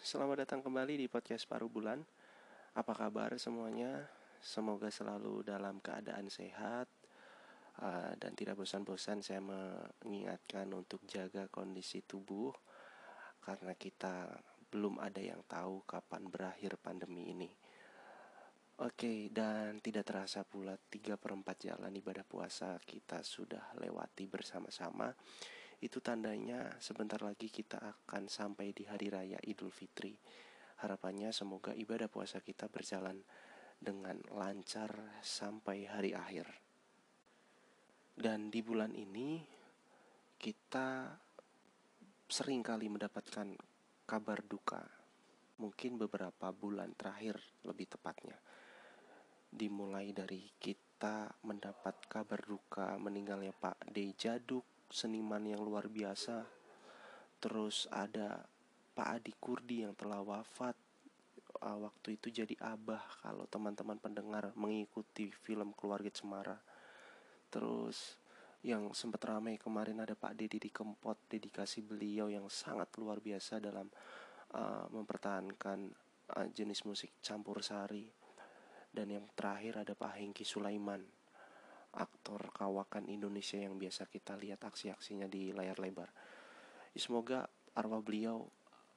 selamat datang kembali di podcast paruh bulan. Apa kabar semuanya? Semoga selalu dalam keadaan sehat uh, dan tidak bosan-bosan. Saya mengingatkan untuk jaga kondisi tubuh karena kita belum ada yang tahu kapan berakhir pandemi ini. Oke, dan tidak terasa pula 3 per 4 jalan ibadah puasa kita sudah lewati bersama-sama itu tandanya sebentar lagi kita akan sampai di hari raya Idul Fitri. Harapannya semoga ibadah puasa kita berjalan dengan lancar sampai hari akhir. Dan di bulan ini kita sering kali mendapatkan kabar duka. Mungkin beberapa bulan terakhir lebih tepatnya. Dimulai dari kita mendapat kabar duka meninggalnya Pak D. Jaduk seniman yang luar biasa. Terus ada Pak Adi Kurdi yang telah wafat uh, waktu itu jadi abah kalau teman-teman pendengar mengikuti film Keluarga Cemara. Terus yang sempat ramai kemarin ada Pak Dedi di Kempot, dedikasi beliau yang sangat luar biasa dalam uh, mempertahankan uh, jenis musik campur sari. Dan yang terakhir ada Pak Hengki Sulaiman aktor kawakan Indonesia yang biasa kita lihat aksi-aksinya di layar lebar. Semoga arwah beliau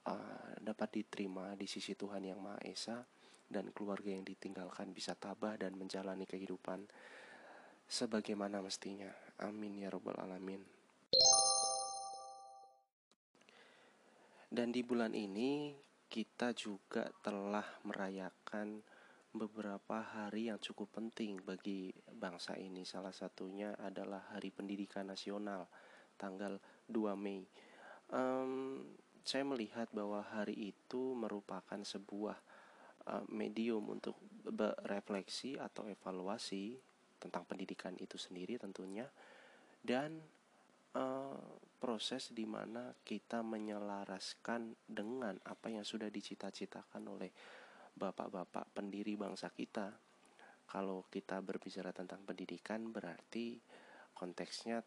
uh, dapat diterima di sisi Tuhan Yang Maha Esa dan keluarga yang ditinggalkan bisa tabah dan menjalani kehidupan sebagaimana mestinya. Amin ya robbal alamin. Dan di bulan ini kita juga telah merayakan beberapa hari yang cukup penting bagi bangsa ini. Salah satunya adalah Hari Pendidikan Nasional, tanggal 2 Mei. Um, saya melihat bahwa hari itu merupakan sebuah uh, medium untuk berefleksi atau evaluasi tentang pendidikan itu sendiri tentunya dan uh, proses di mana kita menyelaraskan dengan apa yang sudah dicita-citakan oleh bapak-bapak pendiri bangsa kita. Kalau kita berbicara tentang pendidikan berarti konteksnya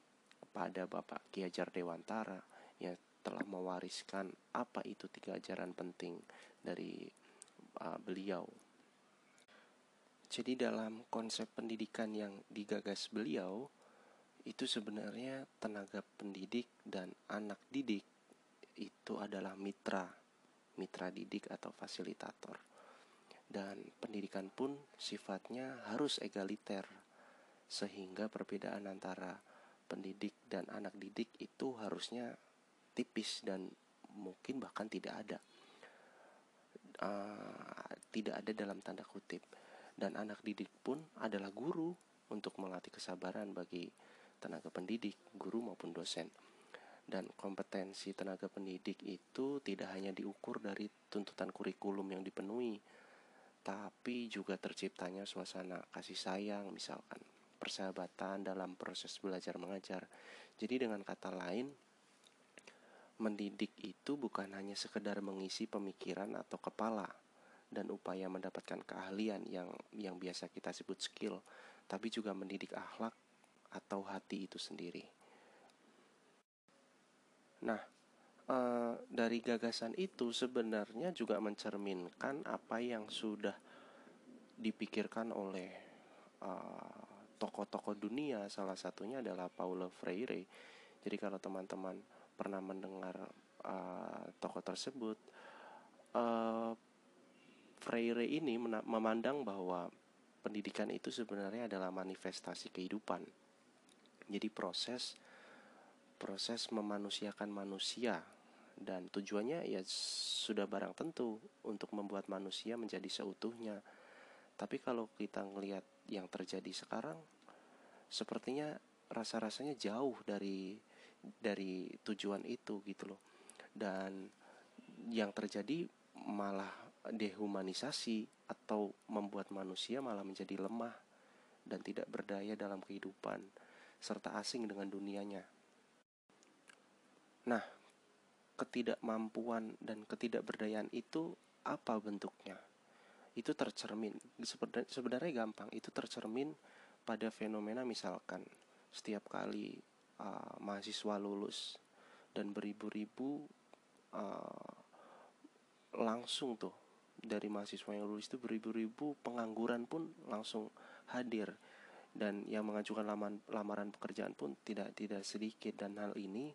pada Bapak Ki Hajar Dewantara yang telah mewariskan apa itu tiga ajaran penting dari uh, beliau. Jadi dalam konsep pendidikan yang digagas beliau itu sebenarnya tenaga pendidik dan anak didik itu adalah mitra, mitra didik atau fasilitator dan pendidikan pun sifatnya harus egaliter sehingga perbedaan antara pendidik dan anak didik itu harusnya tipis dan mungkin bahkan tidak ada. Uh, tidak ada dalam tanda kutip. Dan anak didik pun adalah guru untuk melatih kesabaran bagi tenaga pendidik guru maupun dosen. Dan kompetensi tenaga pendidik itu tidak hanya diukur dari tuntutan kurikulum yang dipenuhi tapi juga terciptanya suasana kasih sayang misalkan persahabatan dalam proses belajar mengajar. Jadi dengan kata lain, mendidik itu bukan hanya sekedar mengisi pemikiran atau kepala dan upaya mendapatkan keahlian yang yang biasa kita sebut skill, tapi juga mendidik akhlak atau hati itu sendiri. Nah, uh, dari gagasan itu sebenarnya juga mencerminkan apa yang sudah dipikirkan oleh uh, tokoh-tokoh dunia. Salah satunya adalah Paulo Freire. Jadi kalau teman-teman pernah mendengar uh, tokoh tersebut uh, Freire ini memandang bahwa pendidikan itu sebenarnya adalah manifestasi kehidupan. Jadi proses proses memanusiakan manusia dan tujuannya ya sudah barang tentu untuk membuat manusia menjadi seutuhnya. Tapi kalau kita ngelihat yang terjadi sekarang sepertinya rasa-rasanya jauh dari dari tujuan itu gitu loh. Dan yang terjadi malah dehumanisasi atau membuat manusia malah menjadi lemah dan tidak berdaya dalam kehidupan serta asing dengan dunianya. Nah, ketidakmampuan dan ketidakberdayaan itu apa bentuknya? Itu tercermin sebenarnya gampang. Itu tercermin pada fenomena misalkan setiap kali uh, mahasiswa lulus dan beribu-ribu uh, langsung tuh dari mahasiswa yang lulus itu beribu-ribu pengangguran pun langsung hadir dan yang mengajukan lamaran, lamaran pekerjaan pun tidak tidak sedikit dan hal ini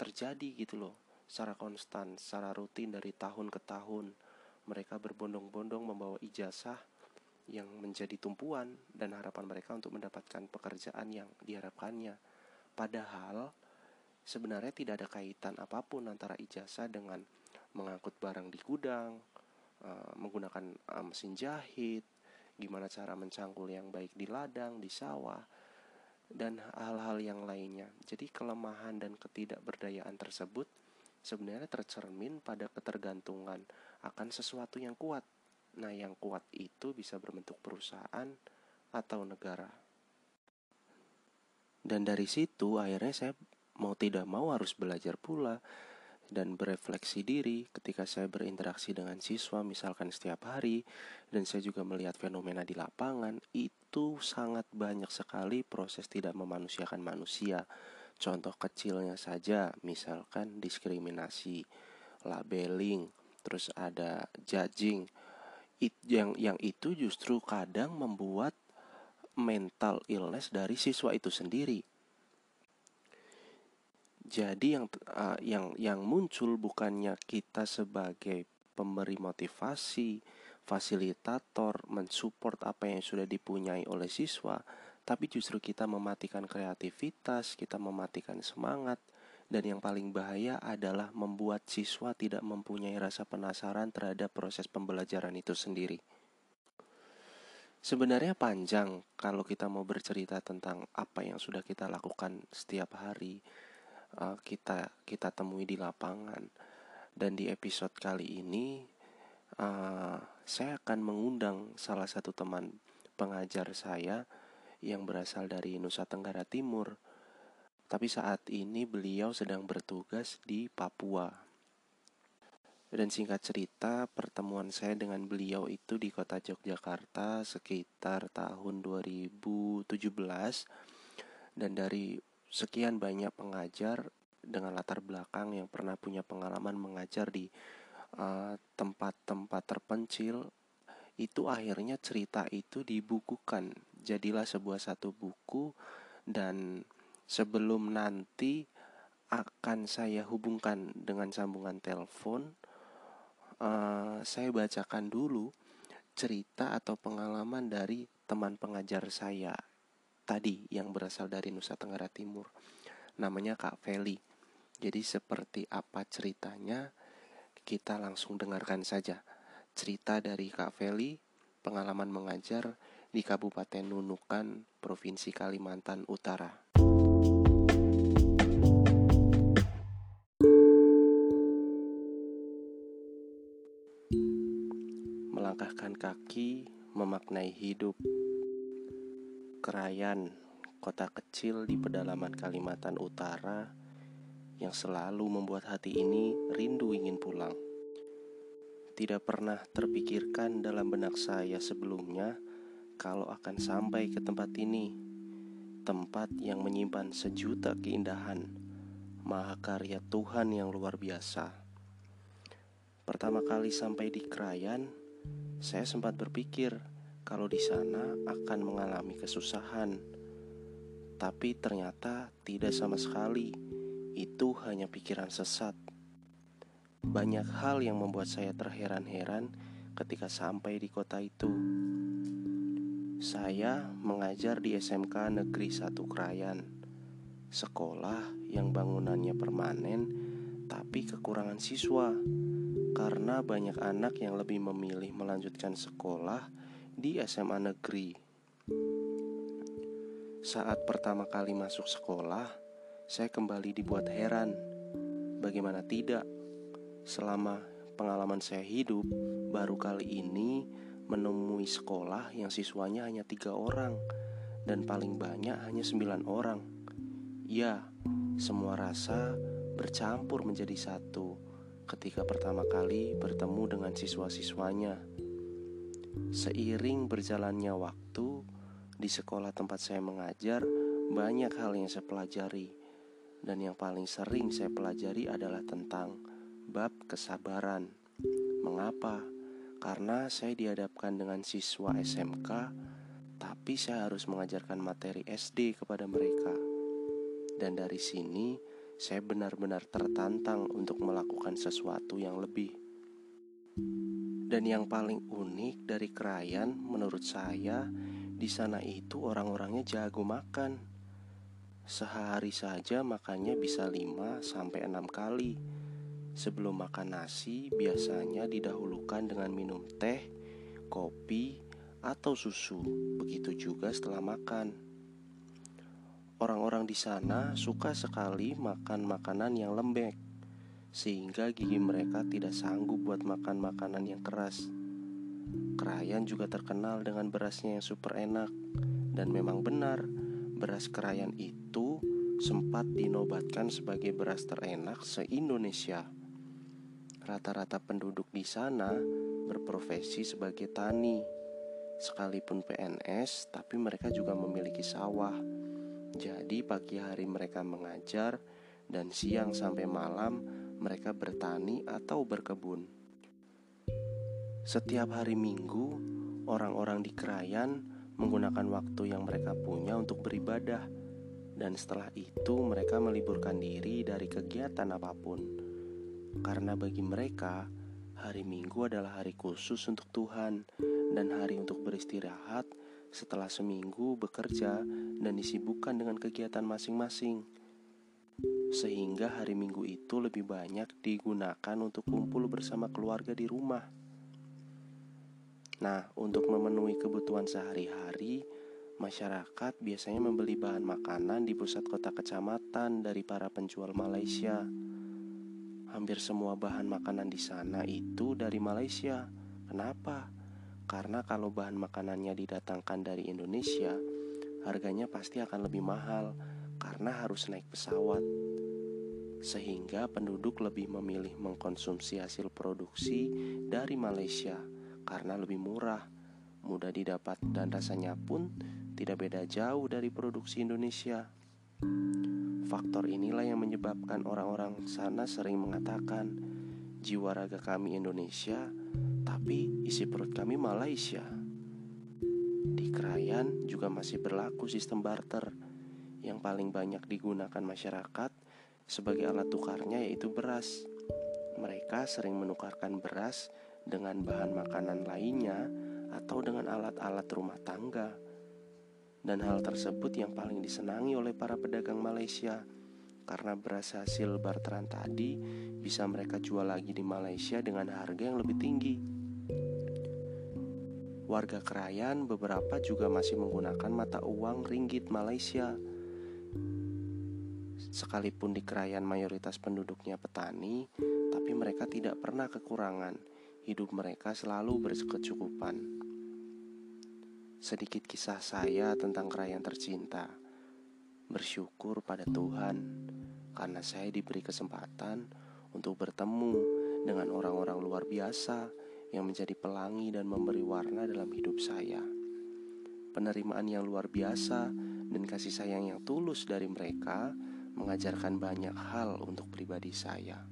terjadi gitu loh secara konstan secara rutin dari tahun ke tahun. Mereka berbondong-bondong membawa ijazah yang menjadi tumpuan dan harapan mereka untuk mendapatkan pekerjaan yang diharapkannya. Padahal sebenarnya tidak ada kaitan apa pun antara ijazah dengan mengangkut barang di gudang uh, menggunakan uh, mesin jahit gimana cara mencangkul yang baik di ladang di sawah dan hal-hal yang lainnya. Jadi kelemahan dan ketidakberdayaan tersebut sebenarnya tercermin pada ketergantungan akan sesuatu yang kuat. Nah yang kuat itu bisa berbentuk perusahaan atau negara. Dan dari situ akhirnya saya mau tidak mau harus belajar pula dan berefleksi diri ketika saya berinteraksi dengan siswa misalkan setiap hari dan saya juga melihat fenomena di lapangan itu sangat banyak sekali proses tidak memanusiakan manusia contoh kecilnya saja misalkan diskriminasi labeling terus ada judging It, yang yang itu justru kadang membuat mental illness dari siswa itu sendiri. Jadi yang uh, yang yang muncul bukannya kita sebagai pemberi motivasi, fasilitator, mensupport apa yang sudah dipunyai oleh siswa, tapi justru kita mematikan kreativitas, kita mematikan semangat, dan yang paling bahaya adalah membuat siswa tidak mempunyai rasa penasaran terhadap proses pembelajaran itu sendiri. Sebenarnya panjang kalau kita mau bercerita tentang apa yang sudah kita lakukan setiap hari, uh, kita kita temui di lapangan dan di episode kali ini uh, saya akan mengundang salah satu teman pengajar saya yang berasal dari Nusa Tenggara Timur. Tapi saat ini beliau sedang bertugas di Papua. Dan singkat cerita pertemuan saya dengan beliau itu di kota Yogyakarta sekitar tahun 2017 dan dari sekian banyak pengajar dengan latar belakang yang pernah punya pengalaman mengajar di eh, tempat-tempat uh, terpencil itu akhirnya cerita itu dibukukan jadilah sebuah satu buku dan sebelum nanti akan saya hubungkan dengan sambungan telepon uh, saya bacakan dulu cerita atau pengalaman dari teman pengajar saya tadi yang berasal dari Nusa Tenggara Timur. Namanya Kak Feli. Jadi seperti apa ceritanya? Kita langsung dengarkan saja. Cerita dari Kak Feli, pengalaman mengajar di Kabupaten Nunukan, Provinsi Kalimantan Utara. Melangkahkan kaki, memaknai hidup Kerayan, kota kecil di pedalaman Kalimantan Utara yang selalu membuat hati ini rindu ingin pulang. Tidak pernah terpikirkan dalam benak saya sebelumnya kalau akan sampai ke tempat ini, tempat yang menyimpan sejuta keindahan, mahakarya Tuhan yang luar biasa. Pertama kali sampai di Krayan, saya sempat berpikir kalau di sana akan mengalami kesusahan. Tapi ternyata tidak sama sekali. Itu hanya pikiran sesat. Banyak hal yang membuat saya terheran-heran ketika sampai di kota itu. Saya mengajar di SMK Negeri 1 Krayan. Sekolah yang bangunannya permanen tapi kekurangan siswa karena banyak anak yang lebih memilih melanjutkan sekolah di SMA negeri. Saat pertama kali masuk sekolah, saya kembali dibuat heran. Bagaimana tidak, selama pengalaman saya hidup, baru kali ini menemui sekolah yang siswanya hanya tiga orang dan paling banyak hanya sembilan orang. Ya, semua rasa bercampur menjadi satu ketika pertama kali bertemu dengan siswa-siswanya. Seiring berjalannya waktu di sekolah tempat saya mengajar, banyak hal yang saya pelajari, dan yang paling sering saya pelajari adalah tentang bab kesabaran. Mengapa? Karena saya dihadapkan dengan siswa SMK, tapi saya harus mengajarkan materi SD kepada mereka. Dan dari sini, saya benar-benar tertantang untuk melakukan sesuatu yang lebih. Dan yang paling unik dari Krayan menurut saya, di sana itu orang-orangnya jago makan. Sehari saja makannya bisa 5 sampai 6 kali. Sebelum makan nasi, biasanya didahulukan dengan minum teh, kopi, atau susu. Begitu juga setelah makan. Orang-orang di sana suka sekali makan makanan yang lembek, sehingga gigi mereka tidak sanggup buat makan makanan yang keras. Kerayan juga terkenal dengan berasnya yang super enak, dan memang benar, beras kerayan itu sempat dinobatkan sebagai beras terenak se-Indonesia. Rata-rata penduduk di sana berprofesi sebagai tani. Sekalipun PNS, tapi mereka juga memiliki sawah. Jadi pagi hari mereka mengajar dan siang sampai malam mereka bertani atau berkebun. Setiap hari Minggu, orang-orang di Krayan menggunakan waktu yang mereka punya untuk beribadah. Dan setelah itu mereka meliburkan diri dari kegiatan apa pun karena bagi mereka, hari Minggu adalah hari khusus untuk Tuhan dan hari untuk beristirahat setelah seminggu bekerja dan disibukkan dengan kegiatan masing-masing. Sehingga hari Minggu itu lebih banyak digunakan untuk kumpul bersama keluarga di rumah. Nah, untuk memenuhi kebutuhan sehari-hari, masyarakat biasanya membeli bahan makanan di pusat kota kecamatan dari para penjual Malaysia. Hampir semua bahan makanan di sana itu dari Malaysia. Kenapa? Karena kalau bahan makanannya didatangkan dari Indonesia, harganya pasti akan lebih mahal karena harus naik pesawat. Sehingga penduduk lebih memilih mengkonsumsi hasil produksi dari Malaysia karena lebih murah, mudah didapat dan rasanya pun tidak beda jauh dari produksi Indonesia. Faktor inilah yang menyebabkan orang-orang sana sering mengatakan, "Jiwa raga kami Indonesia, tapi isi perut kami Malaysia." Di Krayan juga masih berlaku sistem barter yang paling banyak digunakan masyarakat sebagai alat tukarnya yaitu beras. Mereka sering menukarkan beras dengan bahan makanan lainnya atau dengan alat-alat rumah tangga dan hal tersebut yang paling disenangi oleh para pedagang Malaysia karena beras hasil barteran tadi bisa mereka jual lagi di Malaysia dengan harga yang lebih tinggi. Warga Krayan beberapa juga masih menggunakan mata uang ringgit Malaysia. Sekalipun di Krayan mayoritas penduduknya petani, tapi mereka tidak pernah kekurangan. Hidup mereka selalu berkecukupan. Sedikit kisah saya tentang kerayan tercinta. Bersyukur pada Tuhan karena saya diberi kesempatan untuk bertemu dengan orang-orang luar biasa yang menjadi pelangi dan memberi warna dalam hidup saya. Penerimaan yang luar biasa dan kasih sayang yang tulus dari mereka mengajarkan banyak hal untuk pribadi saya.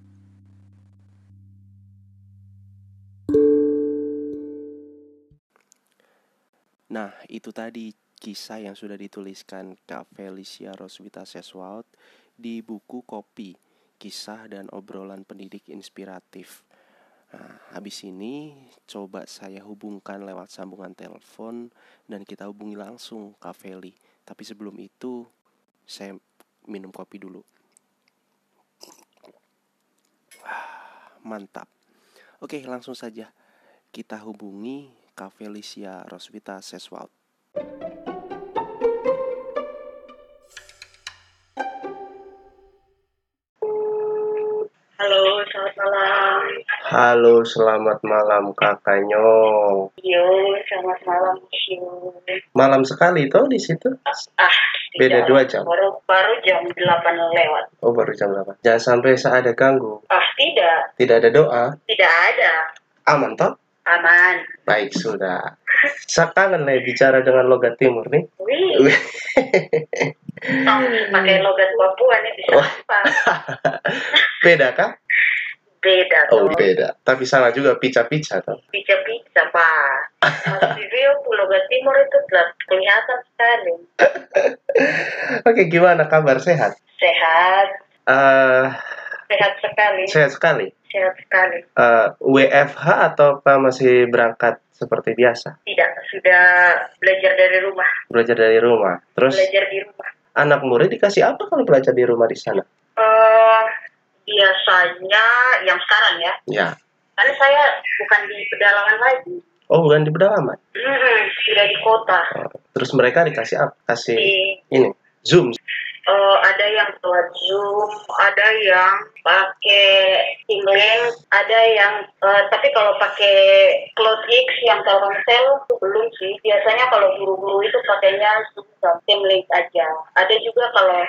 Nah, itu tadi kisah yang sudah dituliskan Kak Felicia Roswita Seswald di buku Kopi, Kisah dan Obrolan Pendidik Inspiratif. Nah, habis ini coba saya hubungkan lewat sambungan telepon dan kita hubungi langsung Kak Feli. Tapi sebelum itu, saya minum kopi dulu. Mantap. Oke, langsung saja kita hubungi Kak Felicia Roswita Seswald. Halo, selamat malam. Halo, selamat malam Kakaknya. Yo, selamat malam, Syu. Malam sekali toh di situ? Ah, Beda tidak. dua jam. Baru, baru jam 8 lewat. Oh, baru jam 8. Jangan sampai saya ada ganggu. Ah, tidak. Tidak ada doa. Tidak ada. Aman toh? Aman. Baik, sudah. Saya kangen nih bicara dengan logat timur nih. Wih, pakai logat Papua nih bisa Oh. apa? Beda kah? beda Oh tuh. beda. Tapi sama juga pica-pica toh. Pica-pica, Pak. Rio, Pulau Timur itu jelas kelihatan sekali. Oke gimana kabar sehat? Sehat, Eh sehat sekali. sehat sekali. Sehat sekali. Eh, WFH atau masih berangkat seperti biasa? Tidak, sudah belajar dari rumah. Belajar dari rumah. Terus Belajar di rumah. anak murid dikasih apa kalau belajar di rumah di sana? Eh, biasanya yang sekarang ya, Ya. karena saya bukan di pedalaman lagi. Oh bukan di pedalaman. Hmm, sudah di kota. Oh, Terus mereka dikasih apa? Kasih Di, ini Zoom. Eh, ada yang lewat Zoom, ada yang pakai Teamlink, ada yang eh, tapi kalau pakai CloudX yang Telkomsel itu belum sih. Biasanya kalau guru-guru itu pakainya Zoom dan Teamlink aja. Ada juga kalau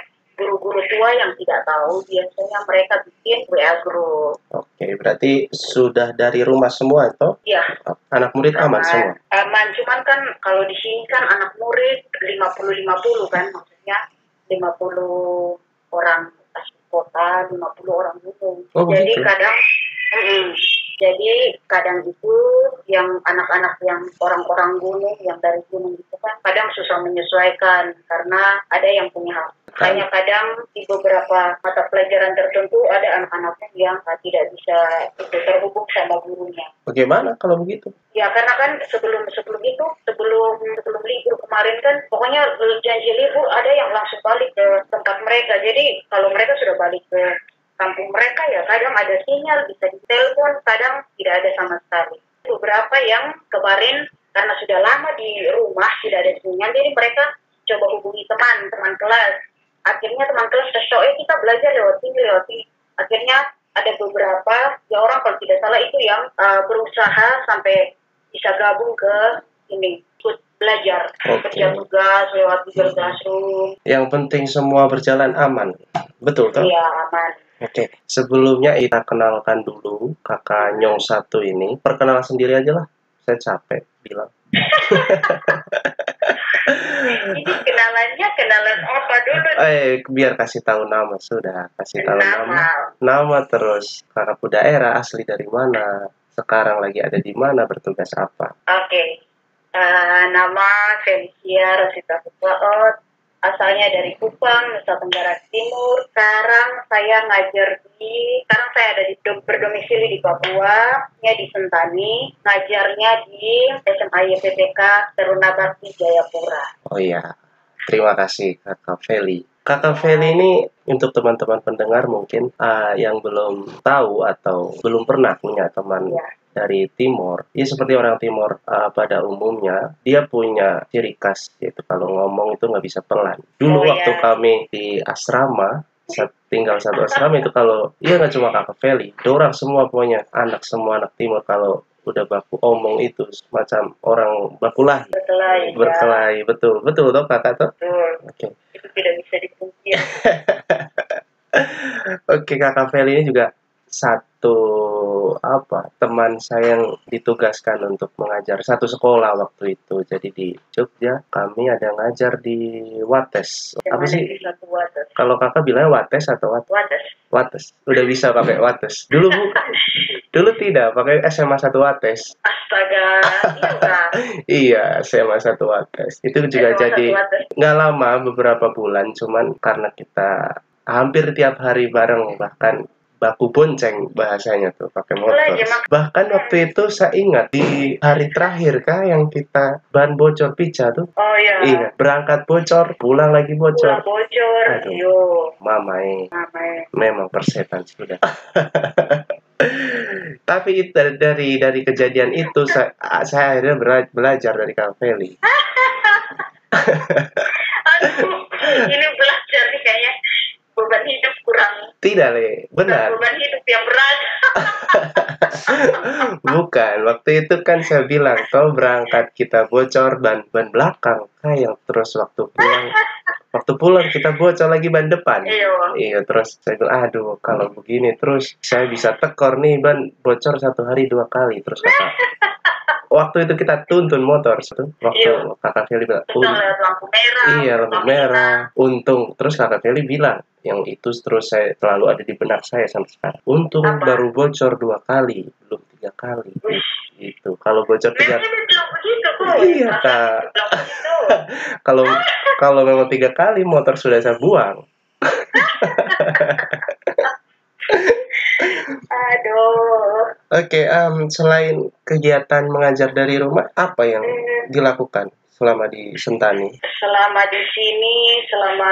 guru-guru tua yang tidak tahu, biasanya mereka bikin WA group. Oke, berarti sudah dari rumah semua itu Ya, anak murid aman semua. aman. Cuman kan kalau di sini kan anak murid 50-50 kan maksudnya 50 orang kota, 50 orang gunung. Oh, Jadi begitu. kadang mm-mm. jadi kadang itu yang anak-anak yang orang-orang gunung yang dari gunung itu kan kadang susah menyesuaikan karena ada yang punya. Hanya kadang di beberapa mata pelajaran tertentu ada anak-anaknya yang tidak bisa itu terhubung sama gurunya. Bagaimana kalau begitu? Ya karena kan sebelum sebelum itu sebelum sebelum libur kemarin kan pokoknya eh, janji libur ada yang langsung balik ke tempat mereka. Jadi kalau mereka sudah balik ke kampung mereka ya kadang ada sinyal bisa ditelepon, kadang tidak ada sama sekali. Beberapa yang kemarin karena sudah lama di rumah tidak ada sinyal, jadi mereka coba hubungi teman teman kelas. Akhirnya teman kelas cocok, eh kita belajar lewat sini lewat sini. Akhirnya ada beberapa ya orang kalau tidak salah itu yang uh, berusaha sampai bisa gabung ke ini ikut belajar Oke. kerja tugas lewat Google Classroom Yang penting semua berjalan aman. Betul kan? ya aman Oke, sebelumnya kita kenalkan dulu kakak Nyong satu ini. Perkenalan sendiri aja lah. Saya capek bilang. ini kenalan apa dulu Eh, biar kasih tahu nama sudah. Kasih tahu nama. nama Nama terus kakakku daerah asli dari mana. Sekarang lagi ada di mana, bertugas apa. oke Eh, nama Felicia Rosita Fuklaot asalnya dari Kupang Nusa Tenggara Timur sekarang saya ngajar di sekarang saya ada di dom- berdomisili di Papua ya di Sentani ngajarnya di SMA YPPK Teruna Bakti Jayapura Oh iya, terima kasih kakak Feli. Kakak Feli ini untuk teman-teman pendengar mungkin ah, yang belum tahu atau belum pernah punya teman Ya. dari Timor. Ya seperti orang Timor ah, pada umumnya, dia punya ciri khas yaitu kalau ngomong itu nggak bisa pelan. Dulu Oh, waktu ya. kami di asrama, tinggal satu asrama itu kalau iya nggak cuma kakak Feli, orang semua punya anak semua anak Timor kalau udah baku omong itu semacam orang baku lahir berkelahi ya. Berkelahi betul. Betul toh kakak toh? Betul. Oke. Itu tidak bisa dipungkiri. Oke kakak Feli ini juga satu apa teman saya yang ditugaskan untuk mengajar. Satu sekolah waktu itu. Jadi di Jogja kami ada ngajar di Wates. Apa Yang ada sih wates? Kalau kakak bilangnya Wates atau Wat? Wates. Wates. Udah bisa pakai Wates. Dulu bu dulu tidak. Pakai SMA satu Wates. Astaga iya. Kak iya SMA satu Wates. Itu juga SMA jadi wates. nggak lama beberapa bulan. Cuman karena kita hampir tiap hari bareng bahkan baku bonceng bahasanya tuh pakai motor. bahkan waktu itu saya ingat di hari terakhir kah yang kita ban bocor pica tuh? Oh iya. Iya berangkat bocor pulang lagi pulang bocor bocor Aduh. yo mama eh, namanya memang persetan sudah tapi itu dari dari, dari kejadian itu saya, saya akhirnya bela- belajar dari Kak Feli. Aduh ini kayaknya beban hidup kurang tidak le benar beban hidup yang berat Bukan, waktu itu kan saya bilang kau berangkat kita bocor ban ban belakang, kayak terus waktu pulang waktu pulang kita bocor lagi ban depan. iya Iya, terus saya bilang, aduh kalau begini terus saya bisa tekor nih ban bocor satu hari dua kali terus kata. Waktu itu kita tuntun motor, tuh. waktu Iya. kakak Feli bilang, kita "Un- lewat lampu merah iya lampu merah, untung. Terus kakak Feli bilang, yang itu terus saya selalu ada di benak saya sampai sekarang. Untung Apa? baru bocor dua kali, belum tiga kali. Itu kalau bocor tiga. Iya, Kak. kalau kalau memang tiga kali motor sudah saya buang. Aduh. Oke, em, selain kegiatan mengajar dari rumah, apa yang Hmm, dilakukan selama di Sentani? Selama di sini, selama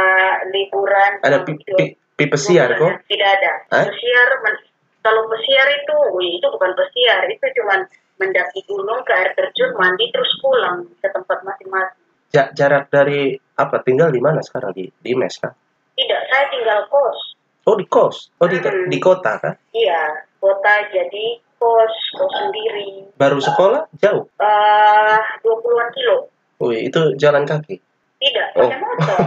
liburan. Ada pi, dua- pi, pi pesiar kok? Tidak ada. Hah? Pesiar, men- kalau pesiar itu, wih, itu bukan pesiar. Itu cuman mendaki gunung ke air terjun, mandi, terus pulang ke tempat masing-masing. Ja- jarak dari apa? Tinggal di mana sekarang di di mes kah? Tidak, saya tinggal kos. Oh di kos? Oh di Hmm. di kota kah? Iya, kota jadi kos, kos sendiri. Baru sekolah jauh? Eh, 20-an kilo. Wih itu jalan kaki? Tidak, Oh. pakai motor.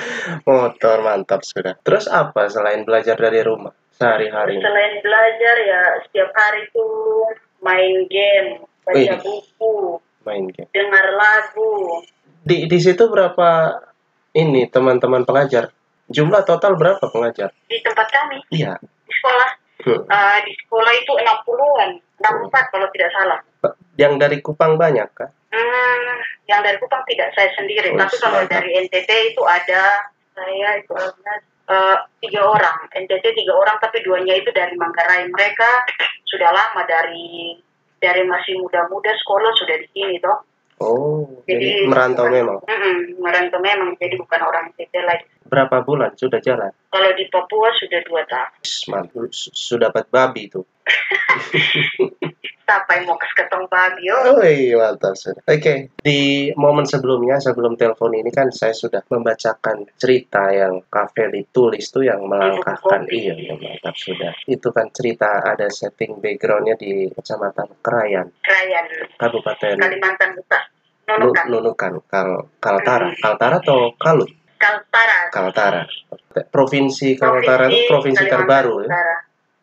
Motor mantap sudah. Terus apa selain belajar dari rumah sehari-hari? Selain belajar ya setiap hari tuh main game, baca Wih. buku, Main game. dengar lagu. Di di situ berapa ini teman-teman pengajar? Jumlah total berapa pengajar? Di tempat kami, Iya. di sekolah, Hmm. eh, di sekolah itu 60-an, 64 kalau tidak salah. Yang dari Kupang banyak kah? Hmm, yang dari Kupang tidak saya sendiri, Oh, tapi kalau dari NTT itu ada saya itu ada eh, tiga orang, NTT tiga orang, tapi duanya itu dari Manggarai. Mereka sudah lama dari dari masih muda-muda sekolah sudah di sini toh. Oh, jadi Jadi merantau bukan- memang. Mm-mm, merantau memang, jadi bukan orang NTT lagi. Berapa bulan sudah jalan? Kalau di Papua sudah dua tahun. Mantap, su- sudah dapat babi tuh. Sampai mau ke ketong babi, oh. Oh iya, mantap sudah. Oke, di momen sebelumnya, sebelum telepon ini kan saya sudah membacakan cerita yang kafe ditulis tuh yang melangkahkan. Iya, iya, mantap sudah. Itu kan cerita ada setting backgroundnya di Kecamatan Krayan, Krayan, Kabupaten Kalimantan Utara. Nu- Nunukan, Nunukan, Kal Kaltara. Kaltara atau Kalut? Kaltara. Kaltara. Provinsi Kaltara itu provinsi Kalimantan terbaru ya.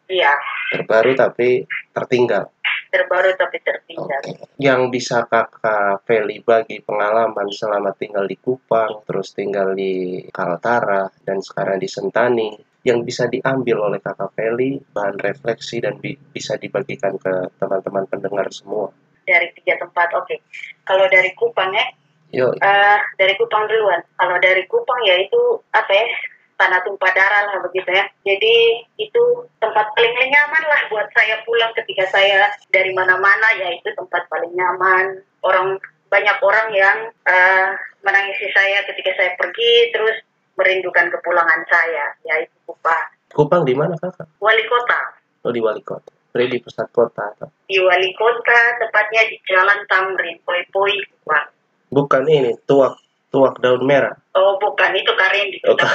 Iya, Terbaru tapi tertinggal. terbaru tapi tertinggal. Oke. Yang bisa kakak Feli bagi pengalaman selama tinggal di Kupang, terus tinggal di Kaltara, dan sekarang di Sentani, yang bisa diambil oleh kakak Feli, bahan refleksi dan bi- bisa dibagikan ke teman-teman pendengar semua. Dari tiga tempat, oke. Kalau dari Kupang ya, Yo, eh, dari Kupang duluan. Kalau dari Kupang ya itu apa ya? Tanah tumpah darah lah begitu ya. Jadi itu tempat paling nyaman lah buat saya pulang ketika saya dari mana-mana ya itu tempat paling nyaman. Orang banyak orang yang eh, menangisi saya ketika saya pergi terus merindukan kepulangan saya ya itu Kupang. Kupang di mana kakak? Wali kota. Oh di wali kota. Berarti di pusat kota. atau? Di wali kota tepatnya di Jalan Tamrin, Poi-Poi, Kupang. Bukan ini, tuak tuak daun merah. Oh bukan itu Karin di Oh,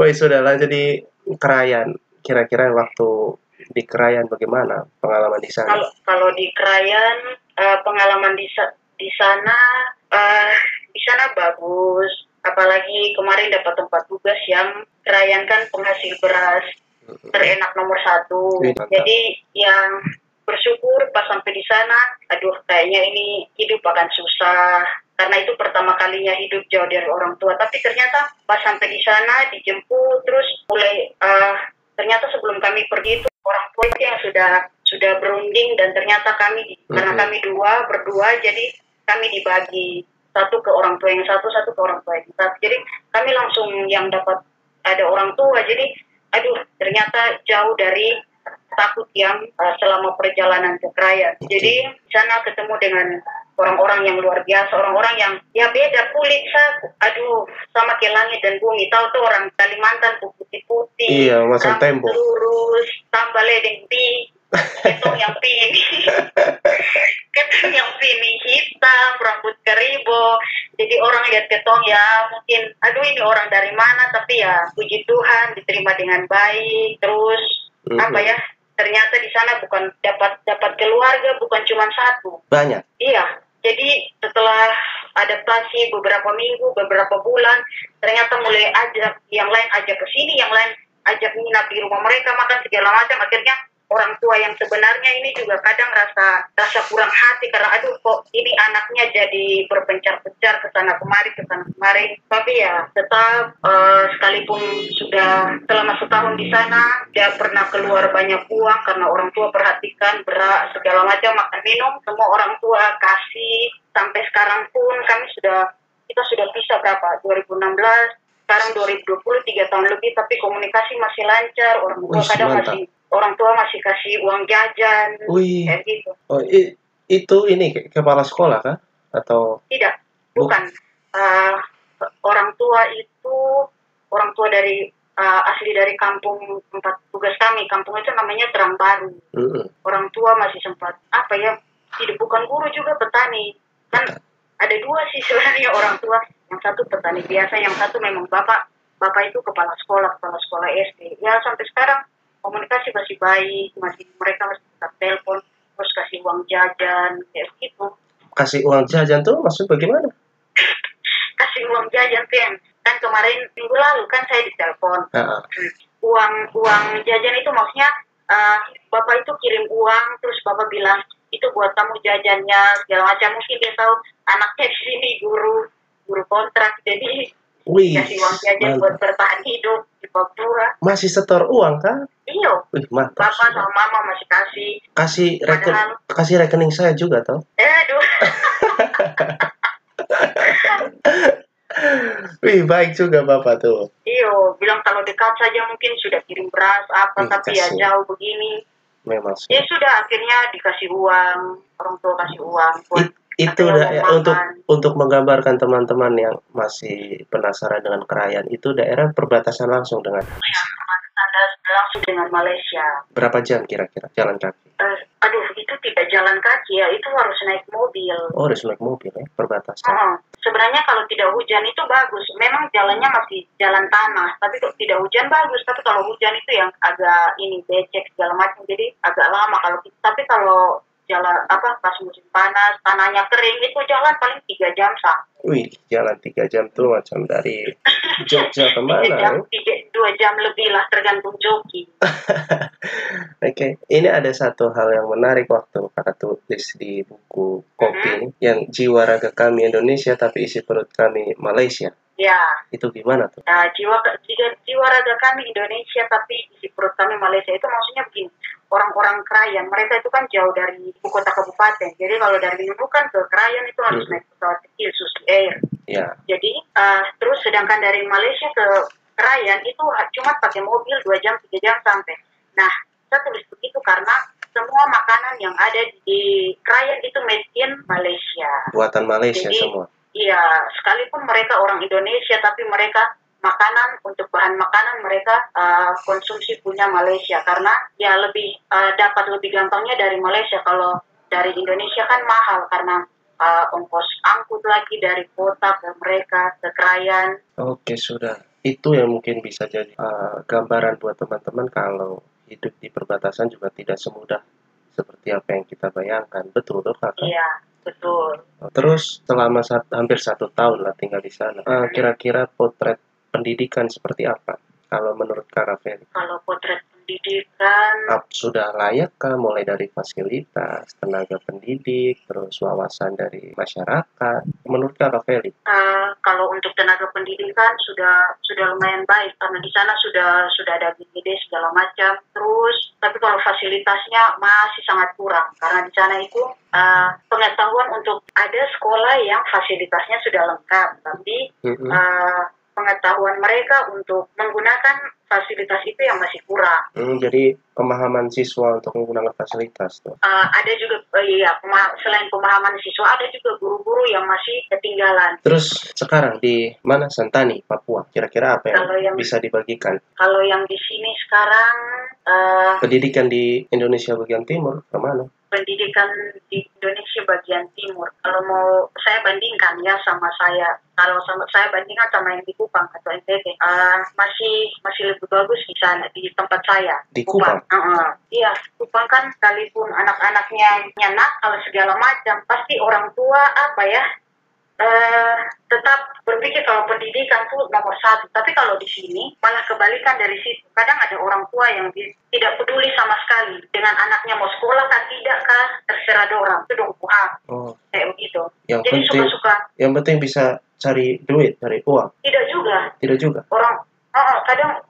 Woi sudah lanjut di Krayan. Kira-kira waktu di Krayan bagaimana pengalaman di sana? kalau kalau di Krayan eh, pengalaman di di sana eh, di sana bagus apalagi kemarin dapat tempat tugas yang Krayan kan penghasil beras terenak nomor satu mantap. jadi yang bersyukur pas sampai di sana aduh kayaknya ini hidup akan susah. Karena itu pertama kalinya hidup jauh dari orang tua. Tapi ternyata pas sampai di sana dijemput terus mulai eh, ternyata sebelum kami pergi itu orang tua itu yang sudah sudah berunding dan ternyata kami di- karena kami dua berdua jadi kami dibagi. Satu ke orang tua yang satu satu ke orang tua yang satu. Jadi kami langsung yang dapat ada orang tua. Jadi aduh ternyata jauh dari takut yang uh, selama perjalanan ke Krayan. Jadi di sana ketemu dengan orang-orang yang luar biasa, orang-orang yang ya beda kulit sa, aduh sama ke langit dan bumi. Tahu tuh orang Kalimantan putih-putih, Iya, macam tembok. lurus, tambah ledeng pi, ketong yang pini, ketong yang pini hitam, rambut keribo. Jadi orang lihat ketong ya mungkin, aduh ini orang dari mana? Tapi ya puji Tuhan diterima dengan baik. Terus Mhm. apa ya? Ternyata di sana bukan dapat dapat keluarga, bukan cuma satu. Banyak. Iya, jadi setelah adaptasi beberapa minggu, beberapa bulan, ternyata mulai ajak yang lain ajak ke sini, yang lain ajak nginap di rumah mereka, makan segala macam. Akhirnya orang tua yang sebenarnya ini juga kadang rasa rasa kurang hati karena aduh kok ini anaknya jadi berpencar-pencar ke sana kemari ke sana kemari. Tapi ya tetap eh, sekalipun sudah selama setahun di sana dia pernah keluar banyak uang karena orang tua perhatikan berat segala macam makan minum semua orang tua kasih. Sampai sekarang pun kami sudah kita sudah pisah berapa? 2016 sekarang 2020 tiga tahun lebih tapi komunikasi masih lancar orang tua Wih, kadang mantap. masih orang tua masih kasih uang jajan Wih, kayak gitu. Oh, i- itu ini ke- kepala sekolah kah? Atau tidak Bu- bukan. Eh, orang tua itu orang tua dari eh, asli dari kampung tempat tugas kami. Kampung itu namanya Terang Baru. Mm-mm. orang tua masih sempat apa ya tidak bukan guru juga petani. Kan ada dua sih sebenarnya orang tua. Yang satu petani biasa yang satu memang bapak. Bapak itu kepala sekolah kepala sekolah SD ya sampai sekarang komunikasi masih baik masih mereka masih tetap telepon terus kasih uang jajan kayak gitu kasih uang jajan tuh maksud bagaimana? kasih uang jajan tuh yang kan kemarin minggu lalu kan saya ditelepon. Ah, ah. uang uang jajan itu maksudnya eh, bapak itu kirim uang terus bapak bilang itu buat kamu jajannya segala macam mungkin dia tahu anaknya di sini guru guru kontrak jadi Wih, kasih uang jajan buat mantap. bertahan hidup di Papua Masih setor uang kah? iyo Wih, mantap. sudah. sama mama masih kasih Kasih reken, padahal kasih rekening saya juga toh. eh aduh Wih, baik juga Bapak tuh. iyo bilang kalau dekat saja mungkin sudah kirim beras apa Ih, tapi ya kasihan. jauh begini Memang ya sudah akhirnya dikasih uang orang tua kasih uang buat It- itu Atau da- mau untuk untuk menggambarkan teman-teman yang masih penasaran dengan kerajaan itu daerah perbatasan langsung dengan tanda langsung dengan Malaysia. berapa jam kira-kira jalan kaki? Eh, aduh, itu tidak jalan kaki ya, itu harus naik mobil. Oh, harus naik mobil ya perbatasan. Heeh. Sebenarnya kalau tidak hujan itu bagus. Memang jalannya masih jalan tanah, tapi kalau tidak hujan bagus. Tapi kalau hujan itu yang agak ini becek segala macam, jadi agak lama. Kalau tapi kalau jalan apa pas musim panas, tanahnya kering itu jalan paling tiga jam sampai. Wih, jalan tiga jam tuh macam dari Jogja Tiga ke mana? jam, ya? tiga, dua jam lebih lah tergantung joki. Oke, ini ada satu hal yang menarik waktu kakak tulis di buku kopi ini, yang jiwa raga kami Indonesia tapi isi perut kami Malaysia. Ya, Itu gimana tuh? Nah, jiwa jiwa, jiwa raga kami Indonesia tapi isi perut kami Malaysia itu maksudnya begini orang-orang Krayan mereka itu kan jauh dari ibu kota kabupaten jadi kalau dari Nunukan ke Krayan itu harus Hmm. naik pesawat kecil Susi Air Ya, jadi eh, terus sedangkan dari Malaysia ke Krayan itu cuma pakai mobil dua jam tiga jam sampai nah saya tulis begitu karena semua makanan yang ada di Krayan itu made in Malaysia buatan Malaysia Jadi, semua. Iya, sekalipun mereka orang Indonesia, tapi mereka makanan untuk bahan makanan mereka uh, konsumsi punya Malaysia karena ya lebih uh, dapat lebih gampangnya dari Malaysia kalau dari Indonesia kan mahal karena uh, ongkos angkut lagi dari kota ke mereka ke Krayan. Oke, sudah. Itu yang mungkin bisa jadi uh, gambaran buat teman-teman kalau hidup di perbatasan juga tidak semudah seperti apa yang kita bayangkan. Betul, tuh kakak? Iya, betul. Terus selama sat- hampir satu tahun lah tinggal di sana. Eh, kira-kira potret pendidikan seperti apa? Kalau menurut Kakak Ferry, Kalau potret pendidikan Ap- sudah layakkah mulai dari fasilitas, tenaga pendidik, terus wawasan dari masyarakat? Menurut Kakak Ferry, Eh, kalau untuk tenaga pendidikan sudah sudah lumayan baik karena di sana sudah sudah ada GGD segala macam. Terus tapi kalau fasilitasnya masih sangat kurang karena di sana itu eh, pengetahuan untuk ada sekolah yang fasilitasnya sudah lengkap tapi Mm-mm. eh, pengetahuan mereka untuk menggunakan fasilitas itu yang masih kurang. Hmm, jadi pemahaman siswa untuk menggunakan fasilitas tuh. Eh, ada juga eh, iya selain pemahaman siswa ada juga guru-guru yang masih ketinggalan. Terus sekarang di mana Santani, Papua? Kira-kira apa yang Kalau yang bisa dibagikan? Kalau yang di sini sekarang eh, Pendidikan di Indonesia bagian timur ke mana? Pendidikan di Indonesia bagian timur. Kalau mau saya bandingkan ya sama saya, kalau sama saya bandingkan sama yang di Kupang atau NTT, eh, masih masih lebih bagus di sana di tempat saya. Di Kupang? Heeh. Iya, Kupang kan sekalipun anak-anaknya nyenak kalau segala macam, pasti orang tua apa ya eh, tetap berpikir kalau pendidikan itu nomor satu. Tapi kalau di sini malah kebalikan dari situ. Kadang ada orang tua yang tidak peduli sama sekali dengan anaknya mau sekolah kah tidak kah terserah orang itu dong ah, Oh, kayak begitu. yang Jadi penting suka-suka yang penting bisa cari duit, cari uang. tidak juga Tidak juga. orang ah, kadang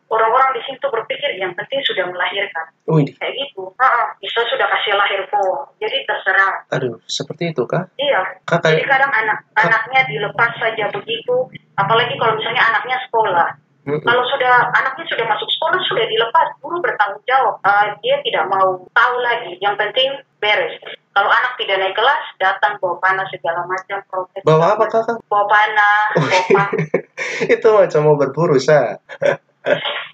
di situ berpikir yang penting sudah melahirkan Wih, kayak gitu. Ah, bisa sudah kasih lahir po. Jadi terserah. aduh, seperti itu kah? Iya. Kakak Jadi kadang anak anaknya dilepas saja begitu, apalagi kalau misalnya anaknya sekolah. Mm-mm. Kalau sudah anaknya sudah masuk sekolah sudah dilepas, guru bertanggung jawab. Eh, dia tidak mau tahu lagi. Yang penting beres. Kalau anak tidak naik kelas, datang bawa panah segala macam protes. Bawa apa kakak? Bawa panah, bawa pa- itu macam mau berburu, sa.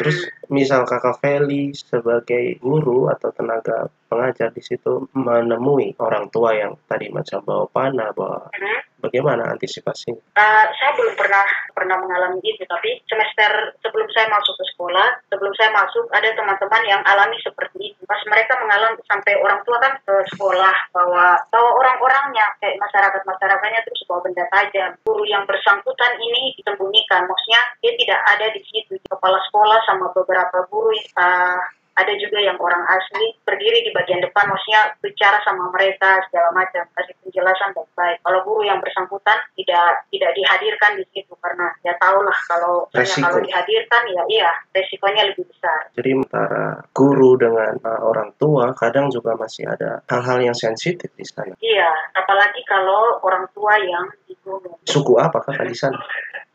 Terus misal kakak Feli sebagai guru atau tenaga pengajar di situ menemui orang tua yang tadi macam bawa panah, bawa Hmm. bagaimana antisipasinya? Eh, saya belum pernah pernah mengalami itu, tapi semester sebelum saya masuk ke sekolah, sebelum saya masuk ada teman-teman yang alami seperti itu. Pas mereka mengalami sampai orang tua kan ke sekolah bawa bawa orang-orangnya kayak masyarakat masyarakatnya terus bawa benda tajam. Guru yang bersangkutan ini disembunyikan, maksudnya dia tidak ada di situ. Kepala sekolah sama beberapa guru eh, ada juga yang orang asli berdiri di bagian depan maksudnya bicara sama mereka segala macam kasih penjelasan baik-baik kalau guru yang bersangkutan tidak tidak dihadirkan di situ karena ya tahulah kalau misalnya Resiko. kalau dihadirkan ya iya resikonya lebih besar Jadi antara guru dengan uh, orang tua kadang juga masih ada hal-hal yang sensitif di sana. iya apalagi kalau orang tua yang di gunung Suku apa kakak di sana?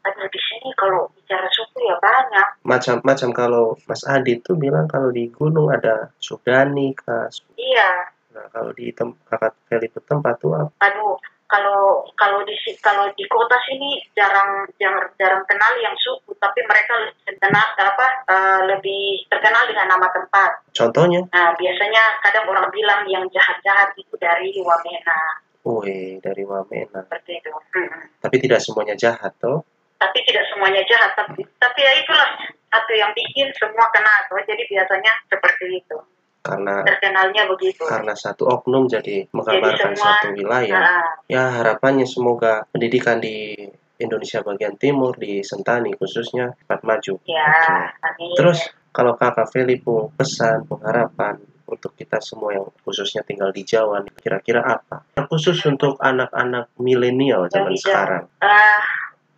Aduh di sini kalau bicara suku ya banyak Macam-macam kalau Mas Adit tuh bilang kalau di gunung ada Sudani, kah? iya Nah, kalau di tem- kakak Feli itu tempat tuh apa? aduh kalau kalau di kalau di kota sini jarang jarang jarang kenal yang suku tapi mereka lebih terkenal apa eh, lebih terkenal dengan nama tempat Contohnya? nah biasanya kadang orang bilang yang jahat-jahat itu dari Wamena Wih, dari Wamena. seperti itu Hmm. Tapi tidak semuanya jahat, toh? Tapi tidak semuanya jahat tapi tapi ya itulah satu yang bikin semua kena tuh jadi biasanya seperti itu Karena terkenalnya begitu karena satu oknum jadi menggambarkan semua- satu wilayah. Nah, Ya harapannya semoga pendidikan di Indonesia bagian timur di Sentani khususnya cepat maju. ya amin. Terus kalau kakak Feli pun pesan pengharapan untuk kita semua yang khususnya tinggal di Jawa kira-kira apa? Khusus untuk anak-anak milenial zaman sekarang. Eh,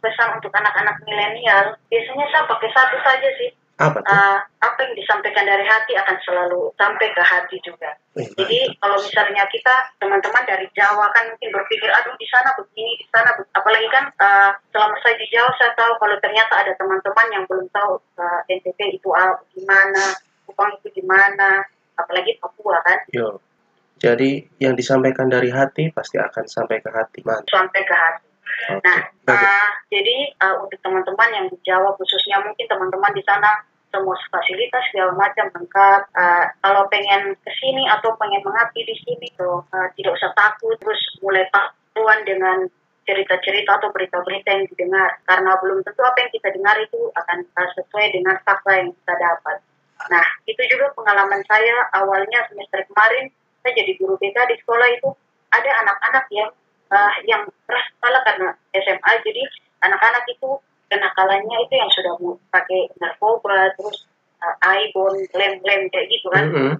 pesan untuk anak-anak milenial biasanya saya pakai satu saja sih Apa tuh? Eh, apa yang disampaikan dari hati akan selalu sampai ke hati juga jadi mantap. kalau misalnya kita teman-teman dari Jawa kan mungkin berpikir aduh di sana begini di sana be-" apalagi kan eh, selama saya di Jawa saya tahu kalau ternyata ada teman-teman yang belum tahu eh, NTT itu apa gimana Kupang itu gimana apalagi Papua kan Yo. Jadi yang disampaikan dari hati pasti akan sampai ke hati. Mantap. sampai ke hati Nah, Bagus. uh, jadi uh, untuk teman-teman yang di Jawa khususnya mungkin teman-teman di sana semua fasilitas segala macam lengkap. Uh, kalau pengen ke sini atau pengen mengabdi di sini tuh uh, tidak usah takut terus mulai tahuan dengan cerita-cerita atau berita-berita yang didengar karena belum tentu apa yang kita dengar itu akan sesuai dengan fakta yang kita dapat. Nah, itu juga pengalaman saya awalnya semester kemarin saya jadi guru BK di sekolah itu ada anak-anak yang uh, yang keras kepala karena SMA jadi anak-anak itu kenakalannya itu yang sudah mau pakai narkoba terus uh, aibon lem-lem kayak gitu kan. Mm-mm.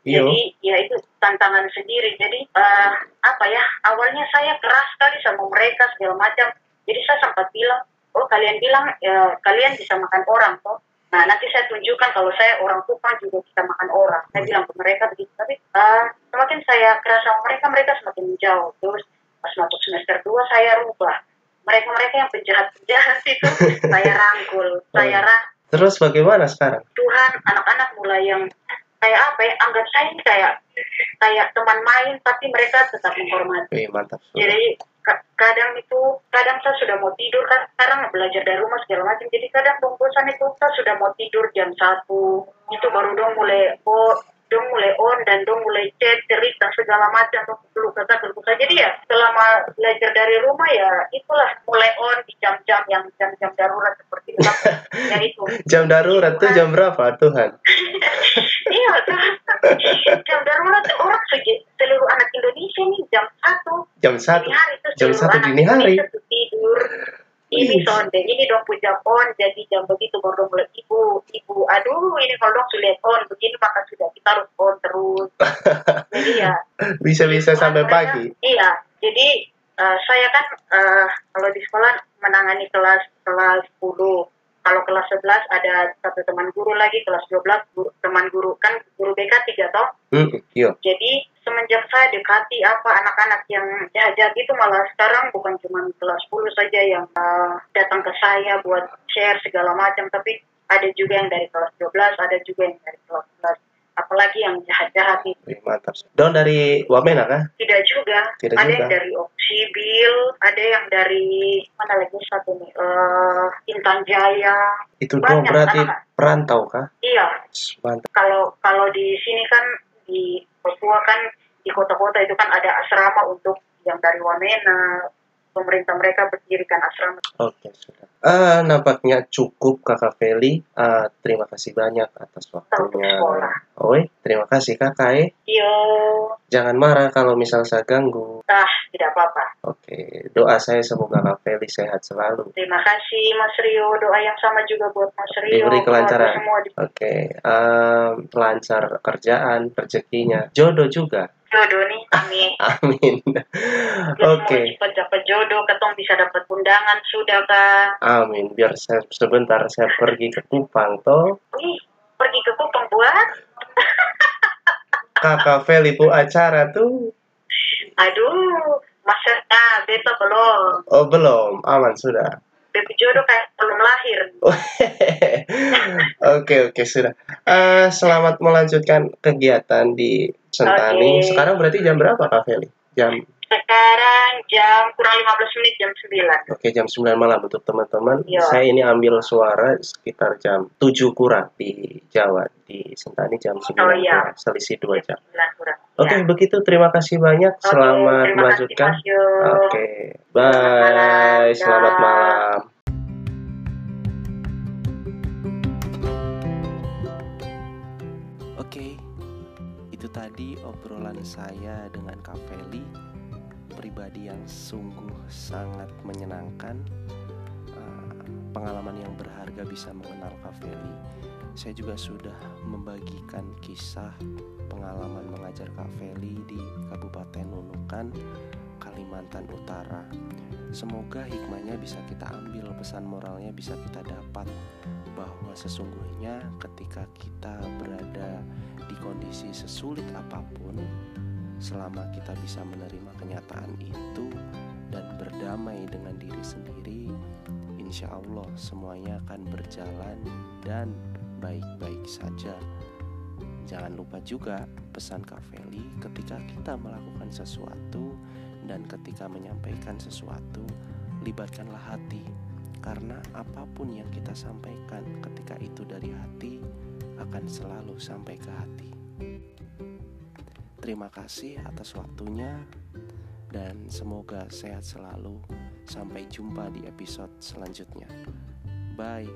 Yo. jadi ya itu tantangan sendiri. Jadi eh, apa ya awalnya saya keras sekali sama mereka segala macam. Jadi saya sempat bilang oh kalian bilang ya, kalian bisa makan orang toh. Nah nanti saya tunjukkan kalau saya orang Kupang juga bisa makan orang. Saya bilang ke mereka begitu. Tapi eh, semakin saya keras sama mereka mereka semakin menjauh. Terus pas masuk semester 2 saya rubah. Mereka-mereka yang penjahat-penjahat itu saya rangkul saya rang Terus bagaimana sekarang? Tuhan anak-anak mulai yang kayak apa ya anggap saya ini kayak kayak teman main tapi mereka tetap menghormati. Wih, mantap. jadi ka- kadang itu kadang saya sudah mau tidur kan sekarang belajar dari rumah segala macam. Jadi kadang bosan itu saya sudah mau tidur jam satu. Itu baru dong mulai oh dong mulai on dan dong mulai chat cerita segala macam dong peluk kata kata jadi ya selama belajar dari rumah ya itulah mulai on di jam-jam yang jam-jam darurat seperti itu. Ya itu. Jam darurat tuh jam berapa, Tuhan? iya jam darurat orang seluruh anak Indonesia nih jam satu. Jam dini satu. hari itu jam satu dini hari. Tidur ini Wih. sonde ini dong puja on jadi jam begitu baru lihat ibu ibu. Aduh ini kalau dong sudah on begini maka sudah. Kita harus on terus. Jadi ya. Bisa-bisa sampai mereka- pagi. Iya, jadi eh, saya kan eh, kalau di sekolah menangani kelas kelas 10. Kalau kelas 11 ada satu teman guru lagi, kelas 12 guru, teman guru kan guru BK tiga toh. Hmm, iya Jadi semenjak saya dekati apa anak-anak yang jahat itu malah sekarang bukan cuma kelas 10 saja yang eh, datang ke saya buat share segala macam, tapi ada juga yang dari kelas 12, ada juga yang dari kelas 11. Apalagi yang jahat-jahat itu Wih, mantap Don dari Wamena kah tidak juga. Tidak ada juga. yang dari Oksibil, ada yang dari mana lagi satu nih, eh Intan Jaya. itu dong Banyak berarti anak-anak. perantau kah Iya, mantap kalau kalau di sini kan di Papua kan di kota-kota itu kan ada asrama untuk yang dari Wamena. Pemerintah mereka berdirikan asrama. Oke, sudah. Ah, nampaknya cukup Kakak Feli. Ah, terima kasih banyak atas waktunya. sekolah. Oi, terima kasih Kakak. eh. Yo, Jangan marah kalau misal saya ganggu. ah tidak apa-apa. Oke, doa saya semoga Kak Feli sehat selalu. Terima kasih Mas Rio. Doa yang sama juga buat Mas Rio. Diberi kelancaran. Semua di Oke, ah, lancar kerjaan, rezekinya, jodoh juga. Jodoh nih. Amin. Amin. Oke, Cepat dapat jodoh, ketong bisa dapat undangan sudah kak. amin. Biar saya sebentar saya pergi ke Kupang toh. Wih, pergi ke Kupang buat. Kakak Feli bu acara tuh. Aduh, masa ah beta belum. Oh belum, aman sudah. Bebe jodoh kayak belum lahir. Oke oke sudah. Eh, selamat melanjutkan kegiatan di Sentani. Oke. Sekarang berarti jam berapa Kak Feli? Jam Sekarang jam kurang 15 menit jam 9. Oke jam 9 malam untuk teman-teman. Iya. Saya ini ambil suara sekitar jam 7 kurang di Jawa. Di Sentani jam 9 Oh, iya. kurang. Selisih 2 jam. 9 kurang. Oke Ya. begitu terima kasih banyak. Oke, Selamat melanjutkan. Oke. Bye. malam. Selamat malam. Oke, itu tadi obrolan saya dengan Kak Feli, pribadi yang sungguh sangat menyenangkan, Eh, pengalaman yang berharga bisa mengenal Kak Feli. Saya juga sudah membagikan kisah pengalaman mengajar Kak Feli di Kabupaten Nunukan, Kalimantan Utara. Semoga hikmahnya bisa kita ambil, pesan moralnya bisa kita dapat bahwa sesungguhnya ketika kita berada di kondisi sesulit apa pun, selama kita bisa menerima kenyataan itu dan berdamai dengan diri sendiri, insya Allah semuanya akan berjalan dan baik-baik saja. Jangan lupa juga pesan Kak ketika kita melakukan sesuatu dan ketika menyampaikan sesuatu, libatkanlah hati karena apa pun yang kita sampaikan ketika itu dari hati akan selalu sampai ke hati. Terima kasih atas waktunya dan semoga sehat selalu. Sampai jumpa di episode selanjutnya. Bye.